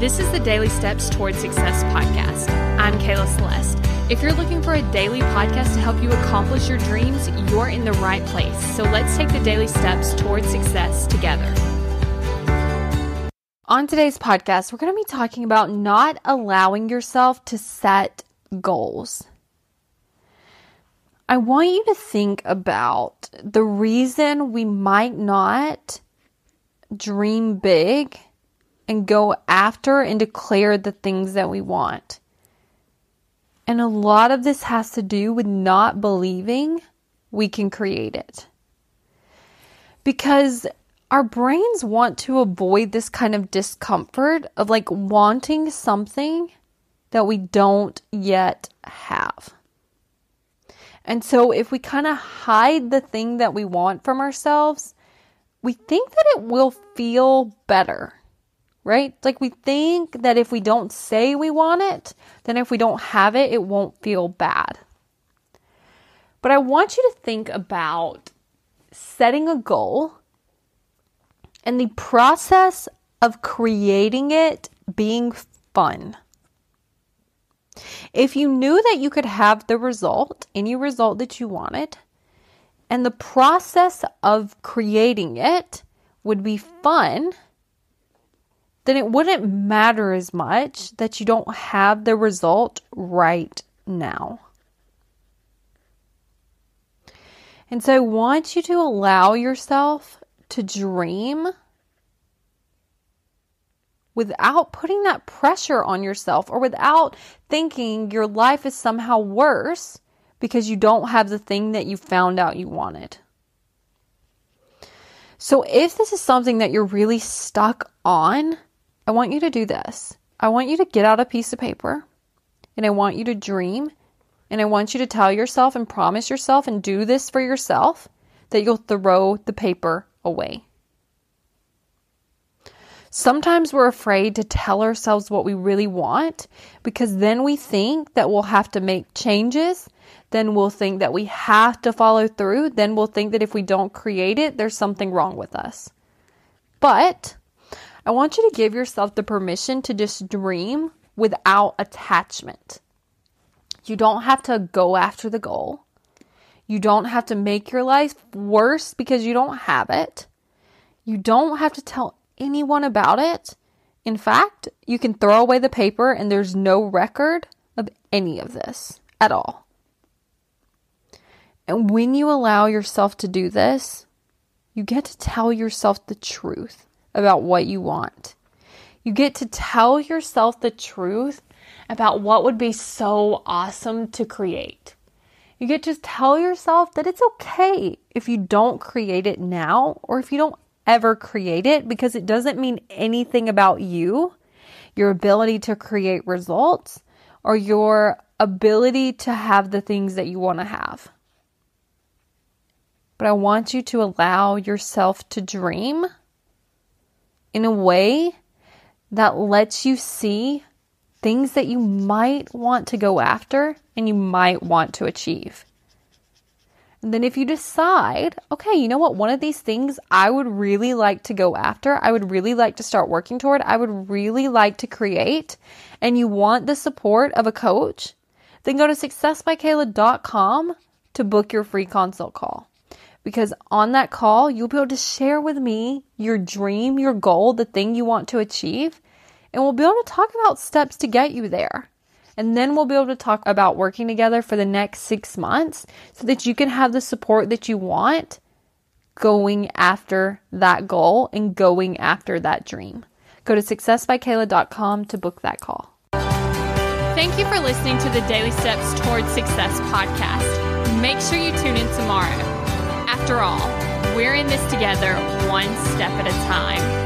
This is the Daily Steps Towards Success podcast. I'm Kayla Celeste. If you're looking for a daily podcast to help you accomplish your dreams, you're in the right place. So let's take the daily steps towards success together. On today's podcast, we're going to be talking about not allowing yourself to set goals. I want you to think about the reason we might not dream big and go after and declare the things that we want. And a lot of this has to do with not believing we can create it. Because our brains want to avoid this kind of discomfort of like wanting something that we don't yet have. And so if we kind of hide the thing that we want from ourselves, we think that it will feel better right? Like we think that if we don't say we want it, then if we don't have it, it won't feel bad. But I want you to think about setting a goal and the process of creating it being fun. If you knew that you could have the result, any result that you wanted, and the process of creating it would be fun, then it wouldn't matter as much that you don't have the result right now. And so I want you to allow yourself to dream without putting that pressure on yourself or without thinking your life is somehow worse because you don't have the thing that you found out you wanted. So if this is something that you're really stuck on, I want you to do this. I want you to get out a piece of paper and I want you to dream and I want you to tell yourself and promise yourself and do this for yourself that you'll throw the paper away. Sometimes we're afraid to tell ourselves what we really want because then we think that we'll have to make changes. Then we'll think that we have to follow through. Then we'll think that if we don't create it, there's something wrong with us. But I want you to give yourself the permission to just dream without attachment. You don't have to go after the goal. You don't have to make your life worse because you don't have it. You don't have to tell anyone about it. In fact, you can throw away the paper and there's no record of any of this at all. And when you allow yourself to do this, you get to tell yourself the truth about what you want. You get to tell yourself the truth about what would be so awesome to create. You get to tell yourself that it's okay if you don't create it now or if you don't ever create it because it doesn't mean anything about you, your ability to create results, or your ability to have the things that you want to have. But I want you to allow yourself to dream in a way that lets you see things that you might want to go after and you might want to achieve. And then if you decide, okay, you know what, one of these things I would really like to go after, I would really like to start working toward, I would really like to create, and you want the support of a coach, then go to successbykayla.com to book your free consult call because on that call, you'll be able to share with me your dream, your goal, the thing you want to achieve, and we'll be able to talk about steps to get you there. And then we'll be able to talk about working together for the next six months so that you can have the support that you want going after that goal and going after that dream. Go to successbykayla.com to book that call. Thank you for listening to the Daily Steps Towards Success podcast. Make sure you tune in tomorrow. After all, we're in this together, one step at a time.